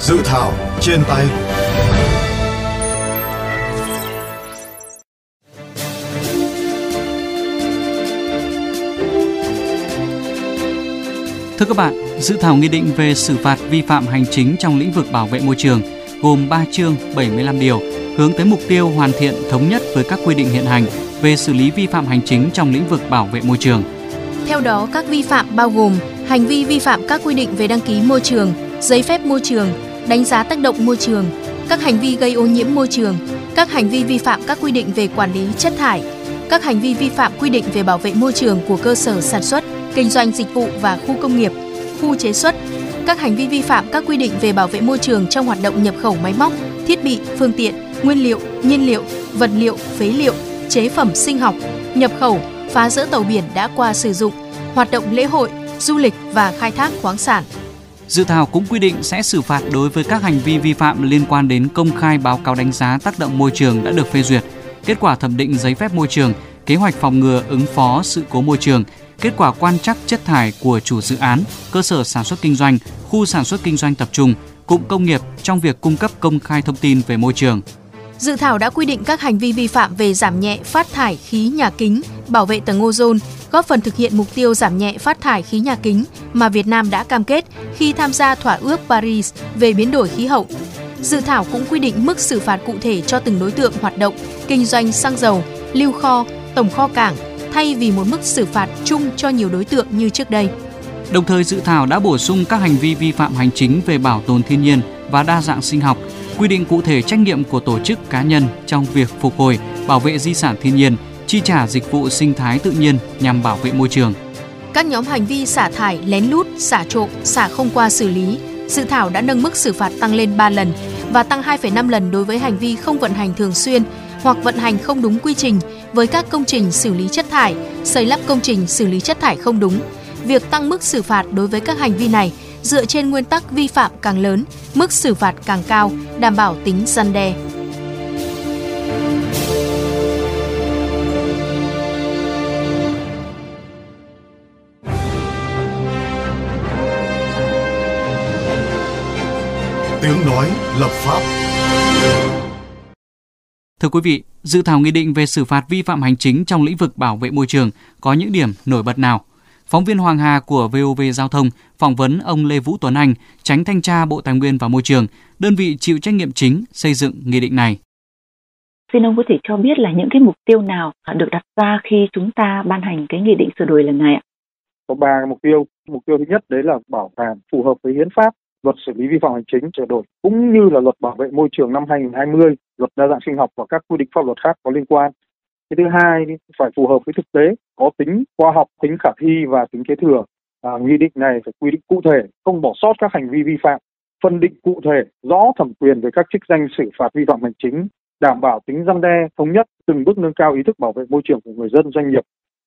Dự thảo trên tay. Thưa các bạn, dự thảo nghị định về xử phạt vi phạm hành chính trong lĩnh vực bảo vệ môi trường gồm 3 chương 75 điều, hướng tới mục tiêu hoàn thiện thống nhất với các quy định hiện hành về xử lý vi phạm hành chính trong lĩnh vực bảo vệ môi trường. Theo đó, các vi phạm bao gồm hành vi vi phạm các quy định về đăng ký môi trường, giấy phép môi trường, đánh giá tác động môi trường, các hành vi gây ô nhiễm môi trường, các hành vi vi phạm các quy định về quản lý chất thải, các hành vi vi phạm quy định về bảo vệ môi trường của cơ sở sản xuất, kinh doanh dịch vụ và khu công nghiệp, khu chế xuất, các hành vi vi phạm các quy định về bảo vệ môi trường trong hoạt động nhập khẩu máy móc, thiết bị, phương tiện, nguyên liệu, nhiên liệu, vật liệu, phế liệu, chế phẩm sinh học, nhập khẩu, phá rỡ tàu biển đã qua sử dụng, hoạt động lễ hội, du lịch và khai thác khoáng sản. Dự thảo cũng quy định sẽ xử phạt đối với các hành vi vi phạm liên quan đến công khai báo cáo đánh giá tác động môi trường đã được phê duyệt, kết quả thẩm định giấy phép môi trường, kế hoạch phòng ngừa ứng phó sự cố môi trường, kết quả quan trắc chất thải của chủ dự án, cơ sở sản xuất kinh doanh, khu sản xuất kinh doanh tập trung, cụm công nghiệp trong việc cung cấp công khai thông tin về môi trường. Dự thảo đã quy định các hành vi vi phạm về giảm nhẹ phát thải khí nhà kính, bảo vệ tầng ozone, góp phần thực hiện mục tiêu giảm nhẹ phát thải khí nhà kính mà Việt Nam đã cam kết khi tham gia thỏa ước Paris về biến đổi khí hậu. Dự thảo cũng quy định mức xử phạt cụ thể cho từng đối tượng hoạt động, kinh doanh xăng dầu, lưu kho, tổng kho cảng, thay vì một mức xử phạt chung cho nhiều đối tượng như trước đây. Đồng thời dự thảo đã bổ sung các hành vi vi phạm hành chính về bảo tồn thiên nhiên và đa dạng sinh học, quy định cụ thể trách nhiệm của tổ chức cá nhân trong việc phục hồi, bảo vệ di sản thiên nhiên, chi trả dịch vụ sinh thái tự nhiên nhằm bảo vệ môi trường. Các nhóm hành vi xả thải, lén lút, xả trộm, xả không qua xử lý, dự thảo đã nâng mức xử phạt tăng lên 3 lần và tăng 2,5 lần đối với hành vi không vận hành thường xuyên hoặc vận hành không đúng quy trình với các công trình xử lý chất thải, xây lắp công trình xử lý chất thải không đúng. Việc tăng mức xử phạt đối với các hành vi này dựa trên nguyên tắc vi phạm càng lớn, mức xử phạt càng cao, đảm bảo tính răn đe. Tiếng nói lập pháp Thưa quý vị, dự thảo nghị định về xử phạt vi phạm hành chính trong lĩnh vực bảo vệ môi trường có những điểm nổi bật nào? Phóng viên Hoàng Hà của VOV Giao thông phỏng vấn ông Lê Vũ Tuấn Anh, tránh thanh tra Bộ Tài nguyên và Môi trường, đơn vị chịu trách nhiệm chính xây dựng nghị định này. Xin ông có thể cho biết là những cái mục tiêu nào được đặt ra khi chúng ta ban hành cái nghị định sửa đổi lần này ạ? Có ba mục tiêu. Mục tiêu thứ nhất đấy là bảo đảm phù hợp với hiến pháp, luật xử lý vi phạm hành chính sửa đổi cũng như là luật bảo vệ môi trường năm 2020, luật đa dạng sinh học và các quy định pháp luật khác có liên quan. Cái thứ hai phải phù hợp với thực tế, có tính khoa học, tính khả thi và tính kế thừa. À, nghị định này phải quy định cụ thể, không bỏ sót các hành vi vi phạm, phân định cụ thể, rõ thẩm quyền về các chức danh xử phạt vi phạm hành chính, đảm bảo tính răn đe, thống nhất, từng bước nâng cao ý thức bảo vệ môi trường của người dân doanh nghiệp.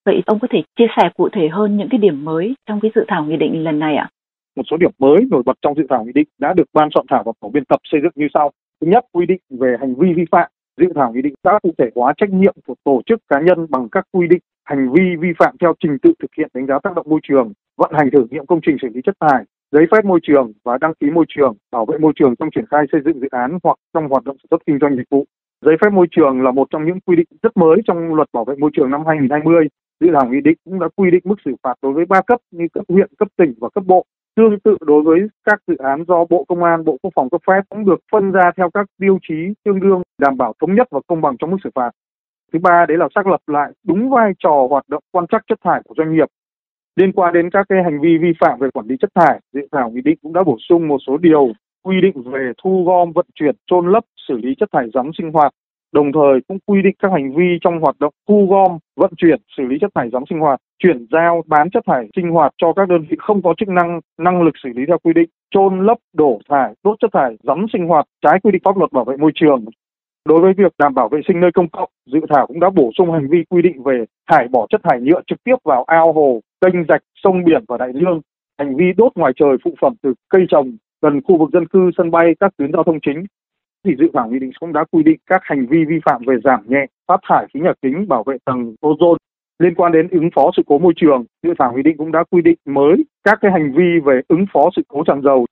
Vậy ông có thể chia sẻ cụ thể hơn những cái điểm mới trong cái dự thảo nghị định lần này ạ? Một số điểm mới nổi bật trong dự thảo nghị định đã được ban soạn thảo và tổ biên tập xây dựng như sau. Thứ nhất, quy định về hành vi vi phạm dự thảo nghị định đã cụ thể hóa trách nhiệm của tổ chức cá nhân bằng các quy định hành vi vi phạm theo trình tự thực hiện đánh giá tác động môi trường, vận hành thử nghiệm công trình xử lý chất thải, giấy phép môi trường và đăng ký môi trường, bảo vệ môi trường trong triển khai xây dựng dự án hoặc trong hoạt động sản xuất kinh doanh dịch vụ. Giấy phép môi trường là một trong những quy định rất mới trong luật bảo vệ môi trường năm 2020. Dự thảo nghị định cũng đã quy định mức xử phạt đối với ba cấp như cấp huyện, cấp tỉnh và cấp bộ Tương tự đối với các dự án do Bộ Công an, Bộ Quốc phòng cấp phép cũng được phân ra theo các tiêu chí tương đương đảm bảo thống nhất và công bằng trong mức xử phạt. Thứ ba đấy là xác lập lại đúng vai trò hoạt động quan trắc chất thải của doanh nghiệp. Liên quan đến các cái hành vi vi phạm về quản lý chất thải, dự thảo nghị định cũng đã bổ sung một số điều quy định về thu gom, vận chuyển, trôn lấp, xử lý chất thải rắn sinh hoạt đồng thời cũng quy định các hành vi trong hoạt động thu gom, vận chuyển, xử lý chất thải rắn sinh hoạt, chuyển giao, bán chất thải sinh hoạt cho các đơn vị không có chức năng, năng lực xử lý theo quy định, trôn lấp, đổ thải, đốt chất thải rắn sinh hoạt trái quy định pháp luật bảo vệ môi trường. Đối với việc đảm bảo vệ sinh nơi công cộng, dự thảo cũng đã bổ sung hành vi quy định về thải bỏ chất thải nhựa trực tiếp vào ao hồ, kênh rạch, sông biển và đại dương, hành vi đốt ngoài trời phụ phẩm từ cây trồng gần khu vực dân cư, sân bay, các tuyến giao thông chính, thì dự thảo nghị định cũng đã quy định các hành vi vi phạm về giảm nhẹ phát thải khí nhà kính bảo vệ tầng ozone. Liên quan đến ứng phó sự cố môi trường, dự thảo nghị định cũng đã quy định mới các cái hành vi về ứng phó sự cố tràn dầu.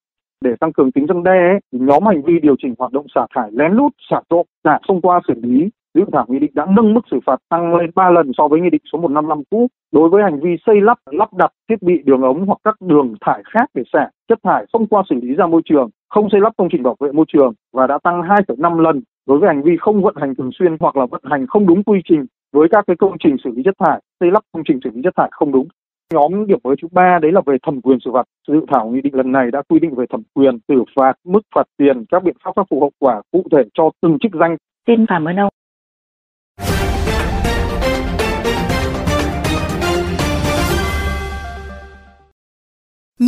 Để tăng cường tính răn đe thì nhóm hành vi điều chỉnh hoạt động xả thải lén lút xả trộm xả thông qua xử lý dự thảo nghị định đã nâng mức xử phạt tăng lên 3 lần so với nghị định số 155 cũ. Đối với hành vi xây lắp, lắp đặt thiết bị đường ống hoặc các đường thải khác để xả chất thải không qua xử lý ra môi trường, không xây lắp công trình bảo vệ môi trường và đã tăng 2,5 lần đối với hành vi không vận hành thường xuyên hoặc là vận hành không đúng quy trình với các cái công trình xử lý chất thải, xây lắp công trình xử lý chất thải không đúng. Nhóm điểm mới thứ ba đấy là về thẩm quyền xử phạt. Dự thảo nghị định lần này đã quy định về thẩm quyền xử phạt, mức phạt tiền, các biện pháp khắc phục hậu quả cụ thể cho từng chức danh. Xin cảm ơn ông.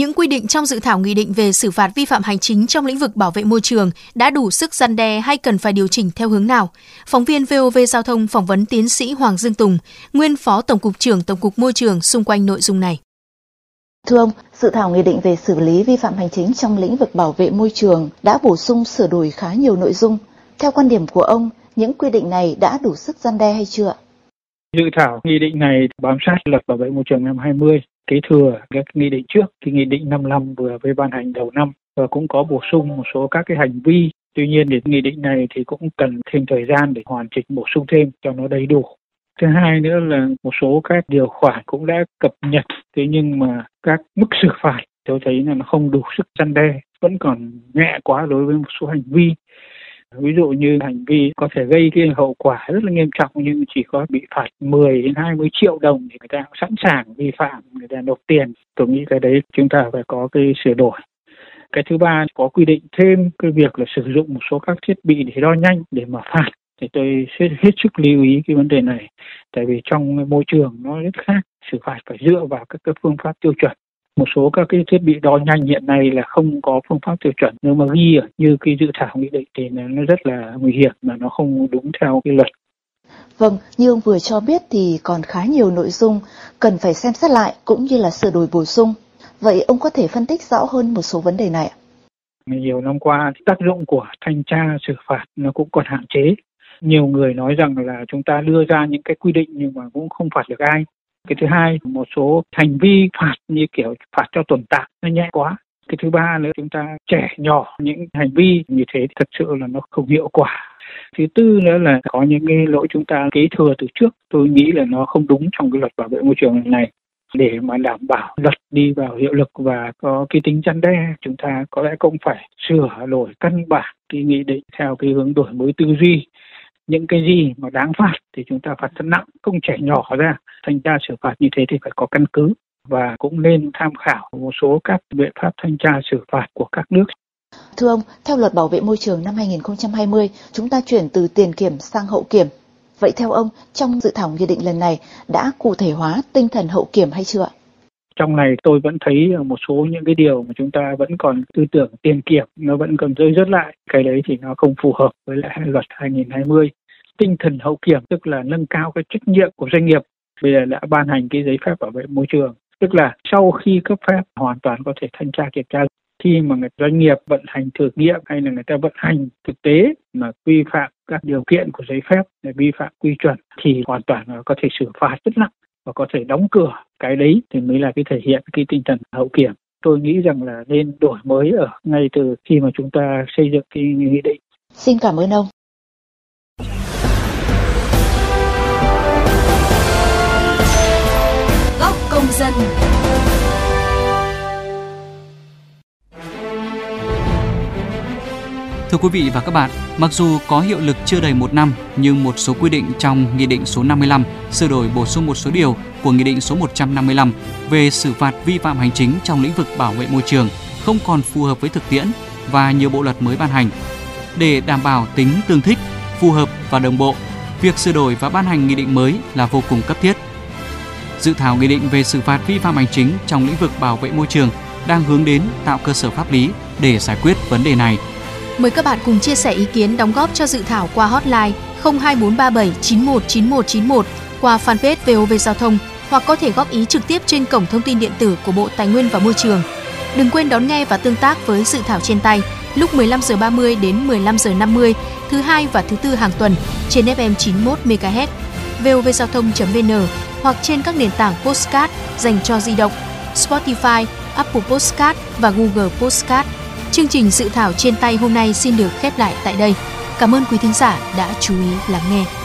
Những quy định trong dự thảo nghị định về xử phạt vi phạm hành chính trong lĩnh vực bảo vệ môi trường đã đủ sức gian đe hay cần phải điều chỉnh theo hướng nào? Phóng viên VOV Giao thông phỏng vấn tiến sĩ Hoàng Dương Tùng, nguyên Phó Tổng cục trưởng Tổng cục Môi trường xung quanh nội dung này. Thưa ông, dự thảo nghị định về xử lý vi phạm hành chính trong lĩnh vực bảo vệ môi trường đã bổ sung sửa đổi khá nhiều nội dung. Theo quan điểm của ông, những quy định này đã đủ sức gian đe hay chưa? Dự thảo nghị định này bám sát luật bảo vệ môi trường năm 20 kế thừa các nghị định trước cái nghị định 55 vừa mới ban hành đầu năm, và cũng có bổ sung một số các cái hành vi. Tuy nhiên thì nghị định này thì cũng cần thêm thời gian để hoàn chỉnh bổ sung thêm cho nó đầy đủ. Thứ hai nữa là một số các điều khoản cũng đã cập nhật, thế nhưng mà các mức xử phạt, tôi thấy là nó không đủ sức răn đe, vẫn còn nhẹ quá đối với một số hành vi ví dụ như hành vi có thể gây cái hậu quả rất là nghiêm trọng nhưng chỉ có bị phạt 10 đến 20 triệu đồng thì người ta cũng sẵn sàng vi phạm, người ta nộp tiền. Tôi nghĩ cái đấy chúng ta phải có cái sửa đổi. Cái thứ ba, có quy định thêm cái việc là sử dụng một số các thiết bị để đo nhanh, để mà phạt. Thì tôi sẽ hết sức lưu ý cái vấn đề này. Tại vì trong môi trường nó rất khác, xử phạt phải dựa vào các cái phương pháp tiêu chuẩn một số các cái thiết bị đo nhanh hiện nay là không có phương pháp tiêu chuẩn nếu mà ghi như cái dự thảo nghị định thì nó rất là nguy hiểm mà nó không đúng theo cái luật Vâng, như ông vừa cho biết thì còn khá nhiều nội dung cần phải xem xét lại cũng như là sửa đổi bổ sung. Vậy ông có thể phân tích rõ hơn một số vấn đề này ạ? Nhiều năm qua, tác dụng của thanh tra xử phạt nó cũng còn hạn chế. Nhiều người nói rằng là chúng ta đưa ra những cái quy định nhưng mà cũng không phạt được ai. Cái thứ hai, một số hành vi phạt như kiểu phạt cho tồn tại nó nhẹ quá. Cái thứ ba nữa chúng ta trẻ nhỏ những hành vi như thế thật sự là nó không hiệu quả. Thứ tư nữa là có những cái lỗi chúng ta kế thừa từ trước. Tôi nghĩ là nó không đúng trong cái luật bảo vệ môi trường này để mà đảm bảo luật đi vào hiệu lực và có cái tính răn đe chúng ta có lẽ cũng phải sửa đổi căn bản cái nghị định theo cái hướng đổi mới tư duy những cái gì mà đáng phạt thì chúng ta phạt rất nặng không trẻ nhỏ ra thanh tra xử phạt như thế thì phải có căn cứ và cũng nên tham khảo một số các biện pháp thanh tra xử phạt của các nước. Thưa ông, theo luật bảo vệ môi trường năm 2020, chúng ta chuyển từ tiền kiểm sang hậu kiểm. Vậy theo ông, trong dự thảo nghị định lần này đã cụ thể hóa tinh thần hậu kiểm hay chưa? Trong này tôi vẫn thấy một số những cái điều mà chúng ta vẫn còn tư tưởng tiền kiểm nó vẫn còn rơi rớt lại. Cái đấy thì nó không phù hợp với lại luật 2020 tinh thần hậu kiểm, tức là nâng cao cái trách nhiệm của doanh nghiệp, bây giờ đã ban hành cái giấy phép bảo vệ môi trường. Tức là sau khi cấp phép hoàn toàn có thể thanh tra kiểm tra. Khi mà người doanh nghiệp vận hành thử nghiệm hay là người ta vận hành thực tế mà vi phạm các điều kiện của giấy phép, vi phạm quy chuẩn thì hoàn toàn có thể xử phạt rất nặng và có thể đóng cửa. Cái đấy thì mới là cái thể hiện cái tinh thần hậu kiểm. Tôi nghĩ rằng là nên đổi mới ở ngay từ khi mà chúng ta xây dựng cái nghị định. Xin cảm ơn ông. Dân. Thưa quý vị và các bạn, mặc dù có hiệu lực chưa đầy một năm, nhưng một số quy định trong Nghị định số 55 sửa đổi bổ sung một số điều của Nghị định số 155 về xử phạt vi phạm hành chính trong lĩnh vực bảo vệ môi trường không còn phù hợp với thực tiễn và nhiều bộ luật mới ban hành. Để đảm bảo tính tương thích, phù hợp và đồng bộ, việc sửa đổi và ban hành nghị định mới là vô cùng cấp thiết – dự thảo nghị định về xử phạt vi phạm hành chính trong lĩnh vực bảo vệ môi trường đang hướng đến tạo cơ sở pháp lý để giải quyết vấn đề này. Mời các bạn cùng chia sẻ ý kiến đóng góp cho dự thảo qua hotline 02437 919191 qua fanpage VOV Giao thông, hoặc có thể góp ý trực tiếp trên cổng thông tin điện tử của Bộ Tài nguyên và Môi trường. Đừng quên đón nghe và tương tác với dự thảo trên tay lúc 15 giờ 30 đến 15 giờ 50 thứ hai và thứ tư hàng tuần trên FM 91 MHz. vovgiao thông.vn hoặc trên các nền tảng podcast dành cho di động Spotify, Apple Podcast và Google Podcast. Chương trình dự thảo trên tay hôm nay xin được khép lại tại đây. Cảm ơn quý thính giả đã chú ý lắng nghe.